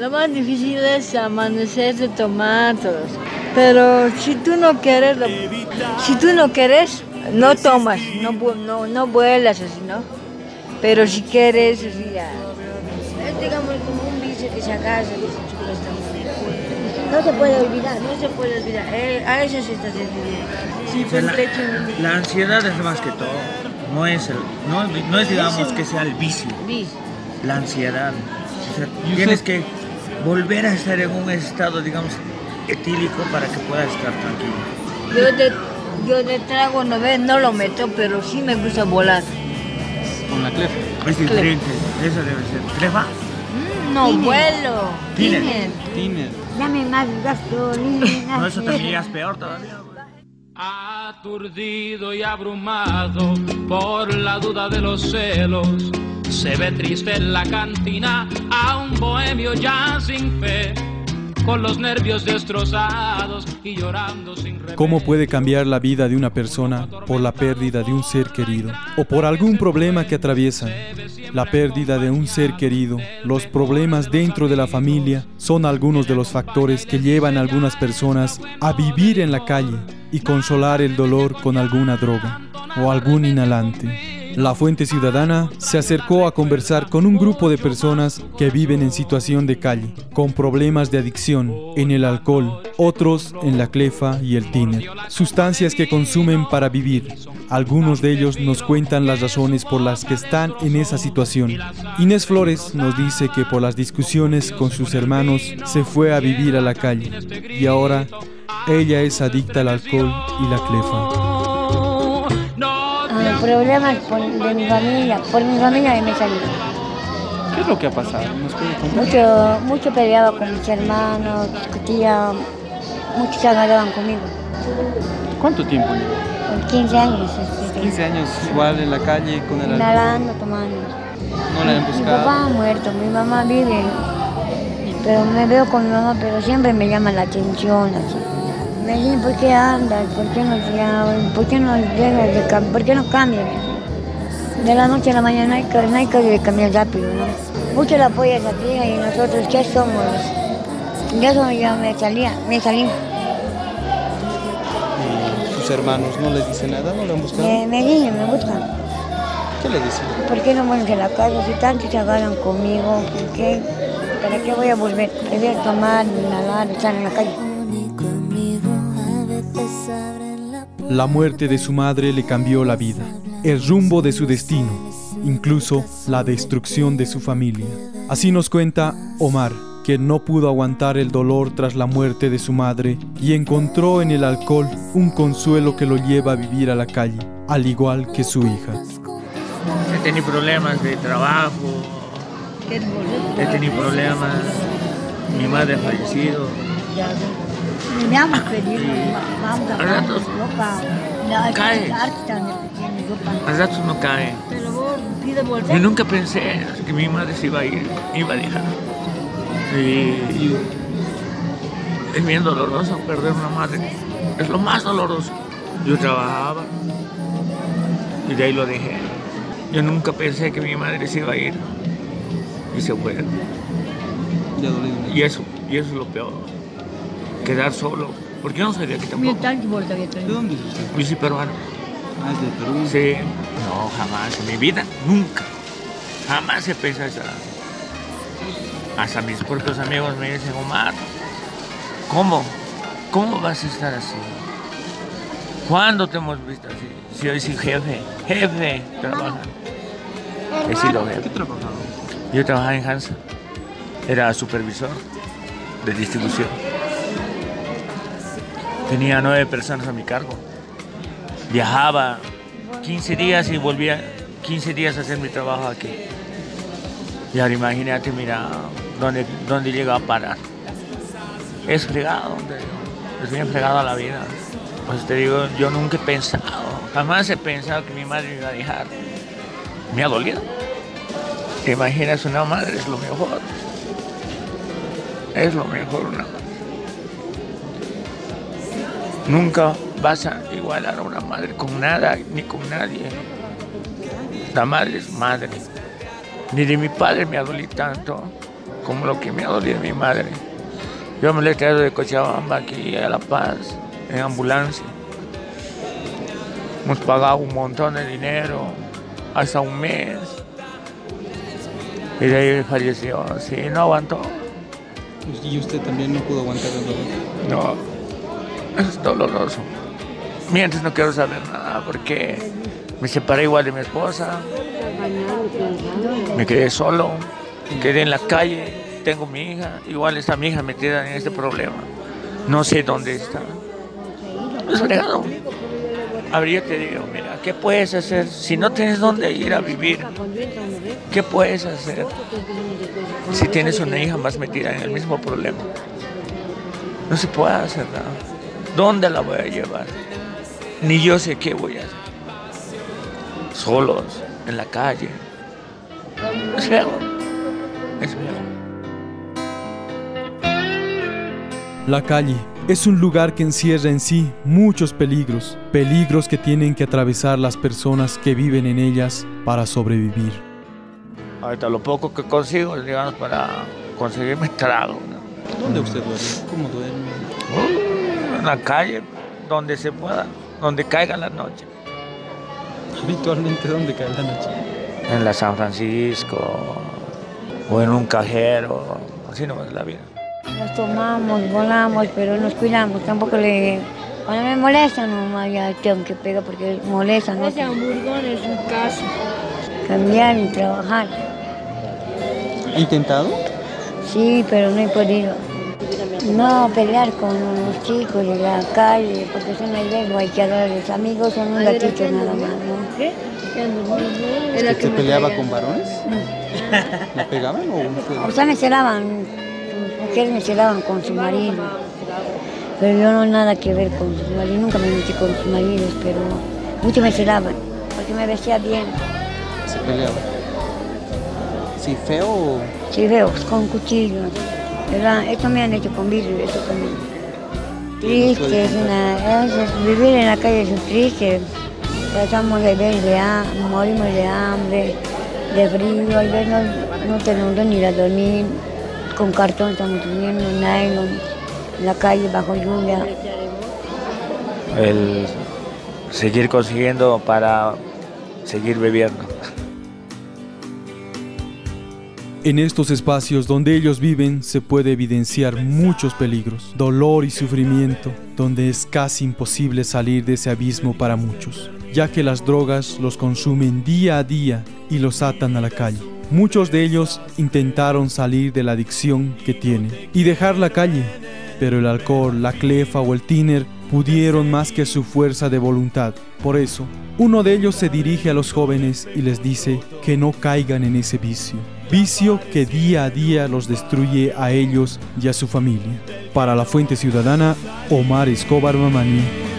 Lo más difícil es amanecer de tomatos. Pero si tú no quieres, lo- si tú no quieres, no tomas, no, no, no vuelas así, ¿no? Pero si quieres, así ya. Es digamos como un vicio que se supuestamente. No se puede olvidar, no se puede olvidar. Eh, a eso se está refiriendo. Sí, O sea, la, la ansiedad es más que todo. No es, el, no, no es digamos que sea el vicio, vicio. la ansiedad. O sea, tienes que volver a estar en un estado, digamos, etílico para que puedas estar tranquilo. Yo de, yo de trago no, ve, no lo meto, pero sí me gusta volar. Con la clefa. Es diferente, eso debe ser. ¿Trefa? Mm, no Tiner. vuelo. Tiner. Tiner. Tiner. Dame más gasolina. No, eso también es peor todavía. Aturdido y abrumado por la duda de los celos, se ve triste en la cantina a un bohemio ya sin fe, con los nervios destrozados y llorando sin remedio. ¿Cómo puede cambiar la vida de una persona por la pérdida de un ser querido o por algún problema que atraviesan? La pérdida de un ser querido, los problemas dentro de la familia son algunos de los factores que llevan a algunas personas a vivir en la calle y consolar el dolor con alguna droga o algún inhalante. La Fuente Ciudadana se acercó a conversar con un grupo de personas que viven en situación de calle, con problemas de adicción en el alcohol, otros en la clefa y el tiner, sustancias que consumen para vivir. Algunos de ellos nos cuentan las razones por las que están en esa situación. Inés Flores nos dice que por las discusiones con sus hermanos se fue a vivir a la calle y ahora ella es adicta al alcohol y la clefa. Problemas por- de mi familia, por mi familia me salí. ¿Qué es lo que ha pasado? Mucho, mucho peleaba con mis hermanos, discutía, muchos se agarraban conmigo. ¿Cuánto tiempo? Con 15 años. este, 15 años igual en la calle con el. Inhalando, tomando. No le han Mi buscado. papá ha muerto, mi mamá vive. Pero me veo con mi mamá, pero siempre me llama la atención. Así. Me dicen, ¿por qué andas? ¿Por qué no, te- ¿por qué no dejas de cam- ¿Por qué no cambias? De la noche a la mañana hay que, no hay que cambiar rápido, ¿no? Mucho la apoya esa tía y nosotros, ¿qué somos? Ya eso ya me salía, me salí. Y sus hermanos no les dicen nada, no le han buscado. Me, me dicen, me buscan. ¿Qué le dicen? ¿Por qué no vuelves a la casa? Si tanto se agarran conmigo, ¿por qué? ¿Para qué voy a volver? Prefiero tomar, inhalar, estar en la calle. La muerte de su madre le cambió la vida, el rumbo de su destino, incluso la destrucción de su familia. Así nos cuenta Omar, que no pudo aguantar el dolor tras la muerte de su madre y encontró en el alcohol un consuelo que lo lleva a vivir a la calle, al igual que su hija. He tenido problemas de trabajo, he tenido problemas. Mi madre ha fallecido. A Al rato cae. Al rato no cae. Pero vos pide Yo nunca pensé que mi madre se iba a ir, iba a dejar. Y es bien doloroso perder una madre. Es lo más doloroso. Yo trabajaba y de ahí lo dejé. Yo nunca pensé que mi madre se iba a ir y se fue. Y eso, y eso es lo peor. Quedar solo. Porque yo no aquí Mira, tampoco. ¿De dónde es usted? Yo soy peruano. Ah, de Perú. Sí. No, jamás en mi vida, nunca. Jamás he pensado eso. Hasta mis propios amigos me dicen, Omar, ¿cómo? ¿Cómo vas a estar así? ¿Cuándo te hemos visto así? Si hoy soy jefe, jefe, trabaja. He sido ¿Qué jefe. trabajaba? Yo trabajaba en Hansa. Era supervisor de distribución. Tenía nueve personas a mi cargo. Viajaba 15 días y volvía 15 días a hacer mi trabajo aquí. Y ahora imagínate, mira, dónde, dónde llega a parar. Es fregado, es bien fregado la vida. Pues te digo, yo nunca he pensado, jamás he pensado que mi madre iba a dejar. Me ha dolido. ¿Te imaginas una madre? Es lo mejor. Es lo mejor una madre. Nunca vas a igualar a una madre con nada ni con nadie. La madre es madre. Ni de mi padre me adolí tanto, como lo que me ha dolido mi madre. Yo me la he traído de Cochabamba aquí a La Paz, en ambulancia. Hemos pagado un montón de dinero, hasta un mes. Y de ahí falleció, sí, no aguantó. Y usted también no pudo aguantar el dolor. No, es doloroso. Mientras no quiero saber nada porque me separé igual de mi esposa. Me quedé solo, quedé en la calle, tengo mi hija, igual está mi hija metida en este problema. No sé dónde está. Es fregado. A ver, yo te digo, mira, ¿qué puedes hacer si no tienes dónde ir a vivir? ¿Qué puedes hacer si tienes una hija más metida en el mismo problema? No se puede hacer nada. ¿Dónde la voy a llevar? Ni yo sé qué voy a hacer. Solos, en la calle. Es feo. Es feo. La calle es un lugar que encierra en sí muchos peligros, peligros que tienen que atravesar las personas que viven en ellas para sobrevivir. Ahorita lo poco que consigo es, digamos, para conseguirme trago. ¿no? ¿Dónde usted duerme? ¿Cómo duerme? En la calle, donde se pueda, donde caiga la noche. Habitualmente, ¿dónde cae la noche? En la San Francisco, o en un cajero, así no es la vida. Nos tomamos, volamos, pero nos cuidamos. Tampoco le. Cuando me molesta, no ya tengo que pegar porque molesta, ¿no? Ese hamburgón es un caso. Cambiar y trabajar. ¿Ha intentado? Sí, pero no he podido. No pelear con los chicos de la calle, porque son ahí guayqueadores. Amigos son un gatito nada más, ¿no? ¿Qué? Era que ¿Se me peleaba con varones? ¿La pegaban o usted? O sea, me celaban, sus mujeres me celaban con su marido. Pero yo no nada que ver con su marido, nunca me metí con sus maridos, pero muchos me celaban, porque me vestía bien. Se peleaba. Sí, feo o Sí, veo, con cuchillos. ¿Verdad? Esto me han hecho con vidrio, eso también. Triste, es una, es- es- vivir en la calle es triste. Pasamos de ver de hambre, morimos de hambre, de frío, a veces no, no tenemos ni ir a dormir, con cartón estamos durmiendo, nylon, en la calle bajo lluvia. El seguir consiguiendo para seguir bebiendo. En estos espacios donde ellos viven se puede evidenciar muchos peligros, dolor y sufrimiento, donde es casi imposible salir de ese abismo para muchos, ya que las drogas los consumen día a día y los atan a la calle. Muchos de ellos intentaron salir de la adicción que tienen y dejar la calle, pero el alcohol, la clefa o el tiner pudieron más que su fuerza de voluntad. Por eso, uno de ellos se dirige a los jóvenes y les dice que no caigan en ese vicio. Vicio que día a día los destruye a ellos y a su familia. Para la Fuente Ciudadana, Omar Escobar Mamani.